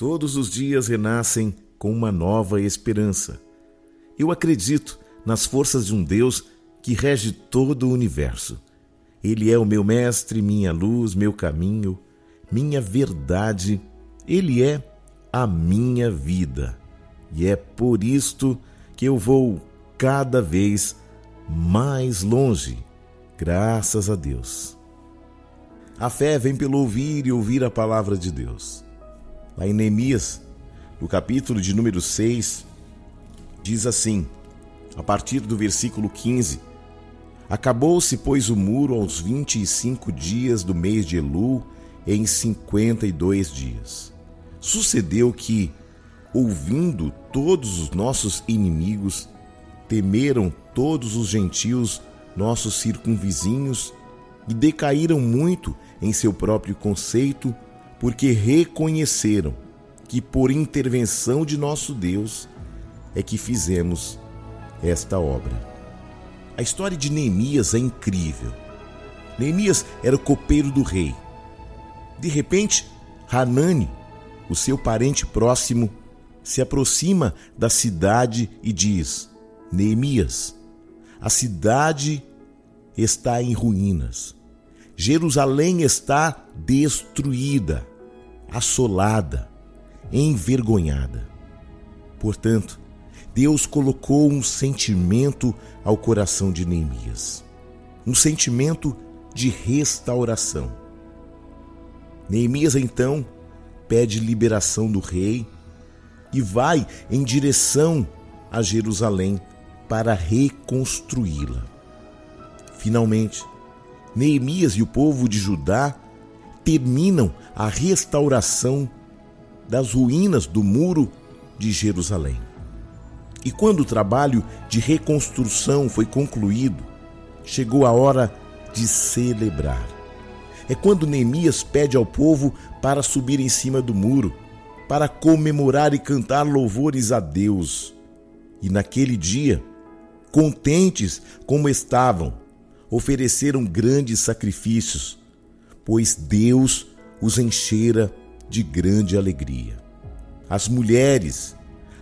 Todos os dias renascem com uma nova esperança. Eu acredito nas forças de um Deus que rege todo o universo. Ele é o meu mestre, minha luz, meu caminho, minha verdade. Ele é a minha vida. E é por isto que eu vou cada vez mais longe, graças a Deus. A fé vem pelo ouvir e ouvir a palavra de Deus. Lá em Neemias, no capítulo de número 6, diz assim, a partir do versículo 15: Acabou-se, pois, o muro aos vinte e cinco dias do mês de Elu, em cinquenta e dois dias. Sucedeu que, ouvindo todos os nossos inimigos, temeram todos os gentios, nossos circunvizinhos, e decaíram muito em seu próprio conceito, porque reconheceram que por intervenção de nosso Deus é que fizemos esta obra. A história de Neemias é incrível. Neemias era o copeiro do rei. De repente, Hanani, o seu parente próximo, se aproxima da cidade e diz: Neemias, a cidade está em ruínas. Jerusalém está destruída, assolada, envergonhada. Portanto, Deus colocou um sentimento ao coração de Neemias, um sentimento de restauração. Neemias então pede liberação do rei e vai em direção a Jerusalém para reconstruí-la. Finalmente, Neemias e o povo de Judá terminam a restauração das ruínas do muro de Jerusalém. E quando o trabalho de reconstrução foi concluído, chegou a hora de celebrar. É quando Neemias pede ao povo para subir em cima do muro, para comemorar e cantar louvores a Deus. E naquele dia, contentes como estavam, ofereceram grandes sacrifícios, pois Deus os enchera de grande alegria. As mulheres,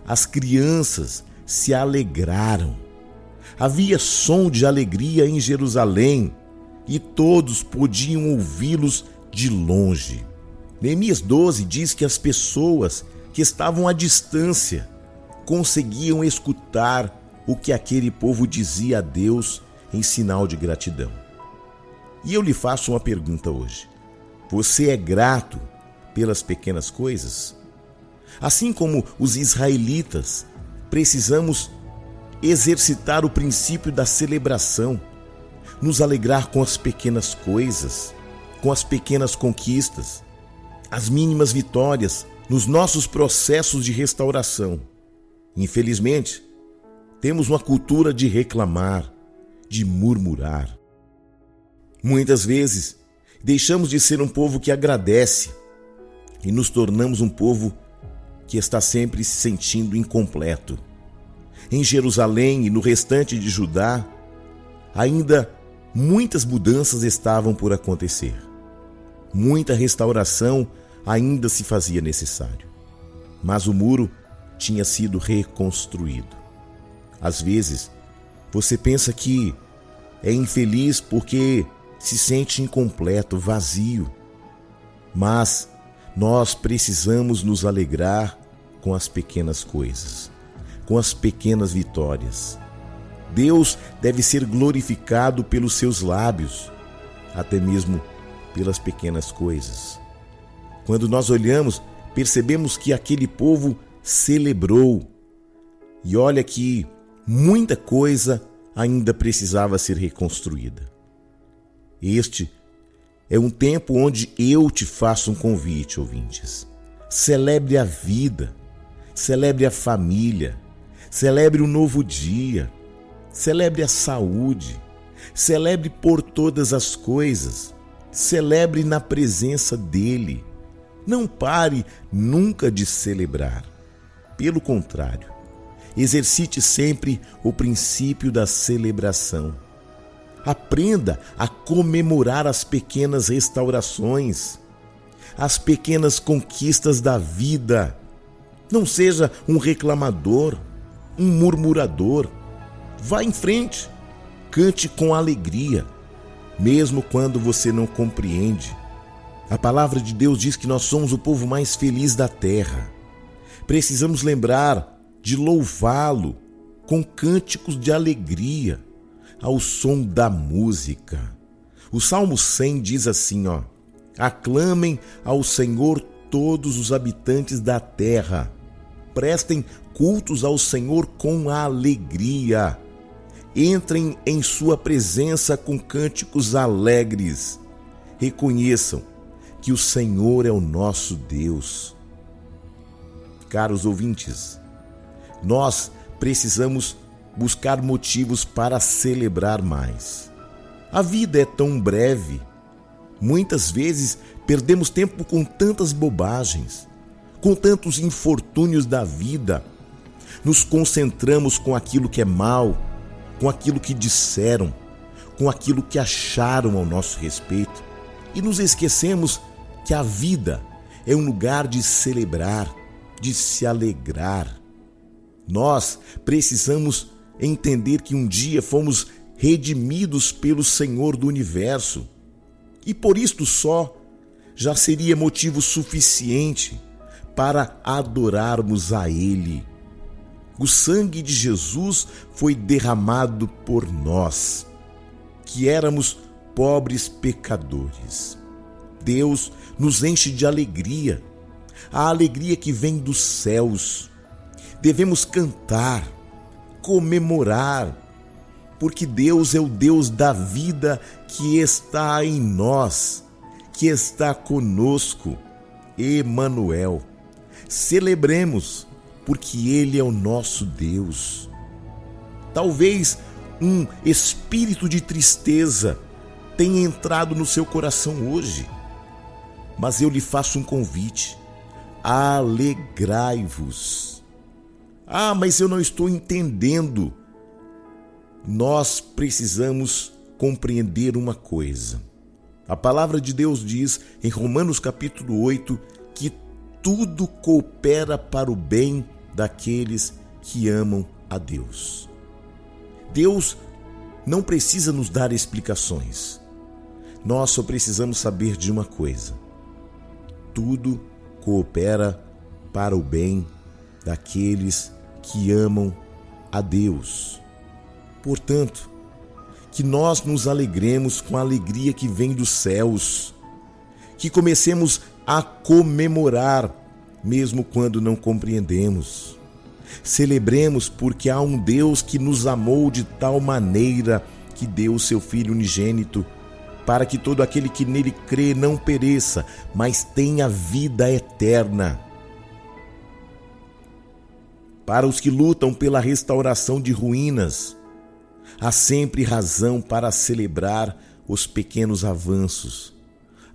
as crianças se alegraram. Havia som de alegria em Jerusalém e todos podiam ouvi-los de longe. Neemias 12 diz que as pessoas que estavam à distância conseguiam escutar o que aquele povo dizia a Deus em sinal de gratidão. E eu lhe faço uma pergunta hoje: você é grato pelas pequenas coisas? Assim como os israelitas precisamos exercitar o princípio da celebração, nos alegrar com as pequenas coisas, com as pequenas conquistas, as mínimas vitórias nos nossos processos de restauração. Infelizmente, temos uma cultura de reclamar, de murmurar. Muitas vezes, deixamos de ser um povo que agradece e nos tornamos um povo que está sempre se sentindo incompleto. Em Jerusalém e no restante de Judá, ainda muitas mudanças estavam por acontecer. Muita restauração ainda se fazia necessário. Mas o muro tinha sido reconstruído. Às vezes, você pensa que é infeliz porque se sente incompleto, vazio. Mas nós precisamos nos alegrar com as pequenas coisas, com as pequenas vitórias. Deus deve ser glorificado pelos seus lábios, até mesmo pelas pequenas coisas. Quando nós olhamos, percebemos que aquele povo celebrou. E olha que muita coisa ainda precisava ser reconstruída. Este é um tempo onde eu te faço um convite, ouvintes. Celebre a vida, celebre a família, celebre o novo dia, celebre a saúde, celebre por todas as coisas, celebre na presença dEle. Não pare nunca de celebrar. Pelo contrário, exercite sempre o princípio da celebração. Aprenda a comemorar as pequenas restaurações. as pequenas conquistas da vida. Não seja um reclamador, um murmurador. Vá em frente, cante com alegria, mesmo quando você não compreende. A palavra de Deus diz que nós somos o povo mais feliz da terra. Precisamos lembrar de louvá-lo com cânticos de alegria, ao som da música. O Salmo 100 diz assim, ó: Aclamem ao Senhor todos os habitantes da terra. Prestem cultos ao Senhor com alegria. Entrem em sua presença com cânticos alegres. Reconheçam que o Senhor é o nosso Deus. Caros ouvintes, nós precisamos buscar motivos para celebrar mais. A vida é tão breve. Muitas vezes perdemos tempo com tantas bobagens, com tantos infortúnios da vida. Nos concentramos com aquilo que é mal, com aquilo que disseram, com aquilo que acharam ao nosso respeito e nos esquecemos que a vida é um lugar de celebrar, de se alegrar. Nós precisamos entender que um dia fomos redimidos pelo Senhor do universo e por isto só já seria motivo suficiente para adorarmos a Ele. O sangue de Jesus foi derramado por nós, que éramos pobres pecadores. Deus nos enche de alegria, a alegria que vem dos céus. Devemos cantar, comemorar, porque Deus é o Deus da vida que está em nós, que está conosco. Emanuel. Celebremos, porque ele é o nosso Deus. Talvez um espírito de tristeza tenha entrado no seu coração hoje mas eu lhe faço um convite: alegrai-vos. Ah, mas eu não estou entendendo. Nós precisamos compreender uma coisa. A palavra de Deus diz em Romanos capítulo 8 que tudo coopera para o bem daqueles que amam a Deus. Deus não precisa nos dar explicações. Nós só precisamos saber de uma coisa: tudo coopera para o bem daqueles que amam a Deus. Portanto, que nós nos alegremos com a alegria que vem dos céus, que comecemos a comemorar, mesmo quando não compreendemos. Celebremos porque há um Deus que nos amou de tal maneira que deu o seu Filho unigênito para que todo aquele que nele crê não pereça, mas tenha vida eterna. Para os que lutam pela restauração de ruínas, há sempre razão para celebrar os pequenos avanços,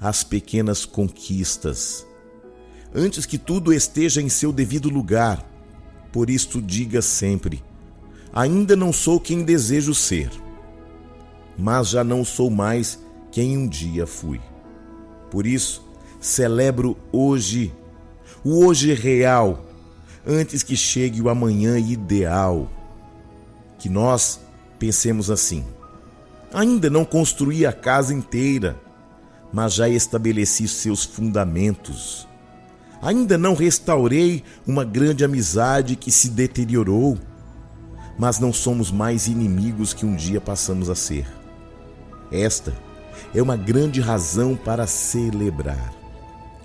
as pequenas conquistas. Antes que tudo esteja em seu devido lugar, por isto diga sempre: ainda não sou quem desejo ser, mas já não sou mais quem um dia fui. Por isso, celebro hoje, o hoje real, antes que chegue o amanhã ideal. Que nós pensemos assim: ainda não construí a casa inteira, mas já estabeleci seus fundamentos. Ainda não restaurei uma grande amizade que se deteriorou, mas não somos mais inimigos que um dia passamos a ser. Esta é uma grande razão para celebrar.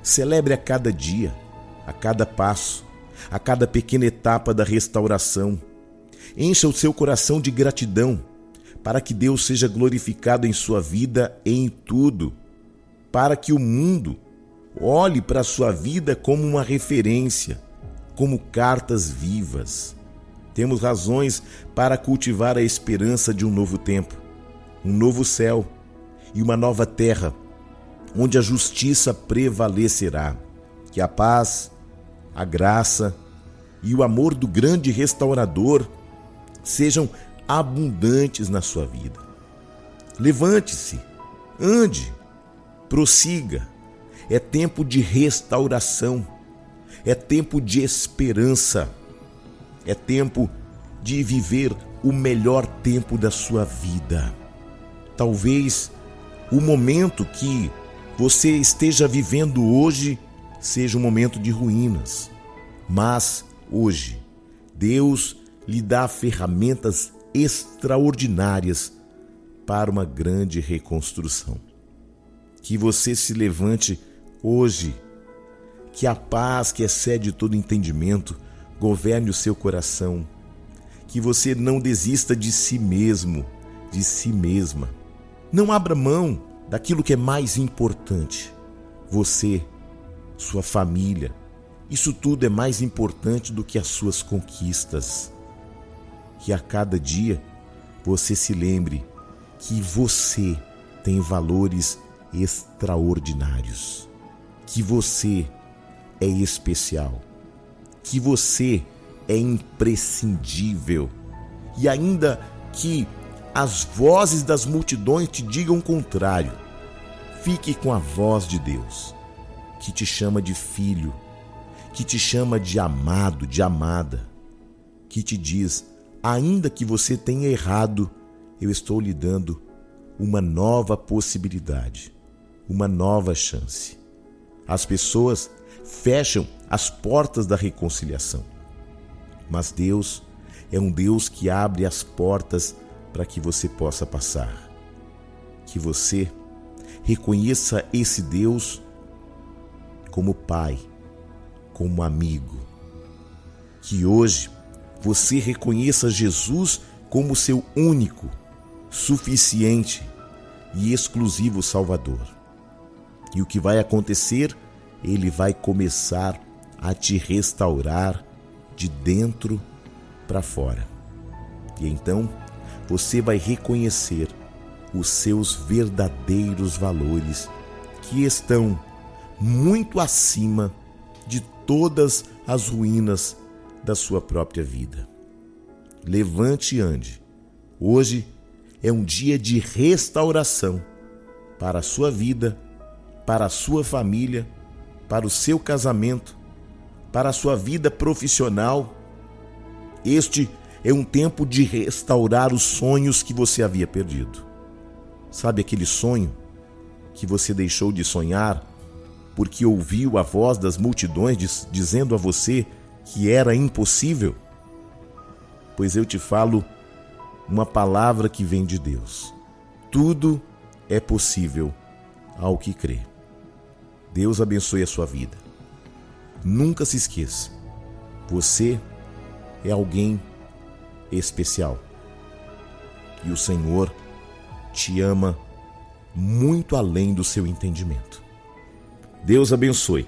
Celebre a cada dia, a cada passo, a cada pequena etapa da restauração. Encha o seu coração de gratidão para que Deus seja glorificado em sua vida e em tudo, para que o mundo olhe para a sua vida como uma referência, como cartas vivas. Temos razões para cultivar a esperança de um novo tempo, um novo céu e uma nova terra, onde a justiça prevalecerá. Que a paz, a graça e o amor do grande restaurador sejam abundantes na sua vida. Levante-se, ande, prossiga, é tempo de restauração, é tempo de esperança, é tempo de viver o melhor tempo da sua vida. Talvez o momento que você esteja vivendo hoje seja um momento de ruínas, mas hoje Deus lhe dá ferramentas extraordinárias para uma grande reconstrução. Que você se levante hoje, que a paz que excede todo entendimento governe o seu coração, que você não desista de si mesmo, de si mesma. Não abra mão daquilo que é mais importante. Você, sua família, isso tudo é mais importante do que as suas conquistas. Que a cada dia você se lembre que você tem valores extraordinários, que você é especial, que você é imprescindível. E ainda que as vozes das multidões te digam o contrário, fique com a voz de Deus, que te chama de filho, que te chama de amado, de amada, que te diz: ainda que você tenha errado, eu estou lhe dando uma nova possibilidade, uma nova chance. As pessoas fecham as portas da reconciliação, mas Deus é um Deus que abre as portas para que você possa passar. Que você reconheça esse Deus como Pai, como amigo. Que hoje você reconheça Jesus como seu único, suficiente e exclusivo Salvador. E o que vai acontecer? Ele vai começar a te restaurar de dentro para fora. E então você vai reconhecer os seus verdadeiros valores que estão muito acima de todas as ruínas da sua própria vida. Levante e ande. Hoje é um dia de restauração para a sua vida, para a sua família, para o seu casamento, para a sua vida profissional. Este é um tempo de restaurar os sonhos que você havia perdido. Sabe aquele sonho que você deixou de sonhar porque ouviu a voz das multidões diz, dizendo a você que era impossível? Pois eu te falo uma palavra que vem de Deus. Tudo é possível ao que crê. Deus abençoe a sua vida. Nunca se esqueça, você é alguém especial. E o Senhor te ama muito além do seu entendimento. Deus abençoe.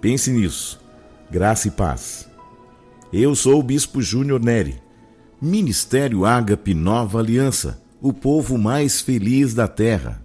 Pense nisso. Graça e paz. Eu sou o Bispo Júnior Neri. Ministério Ágape Nova Aliança, o povo mais feliz da terra.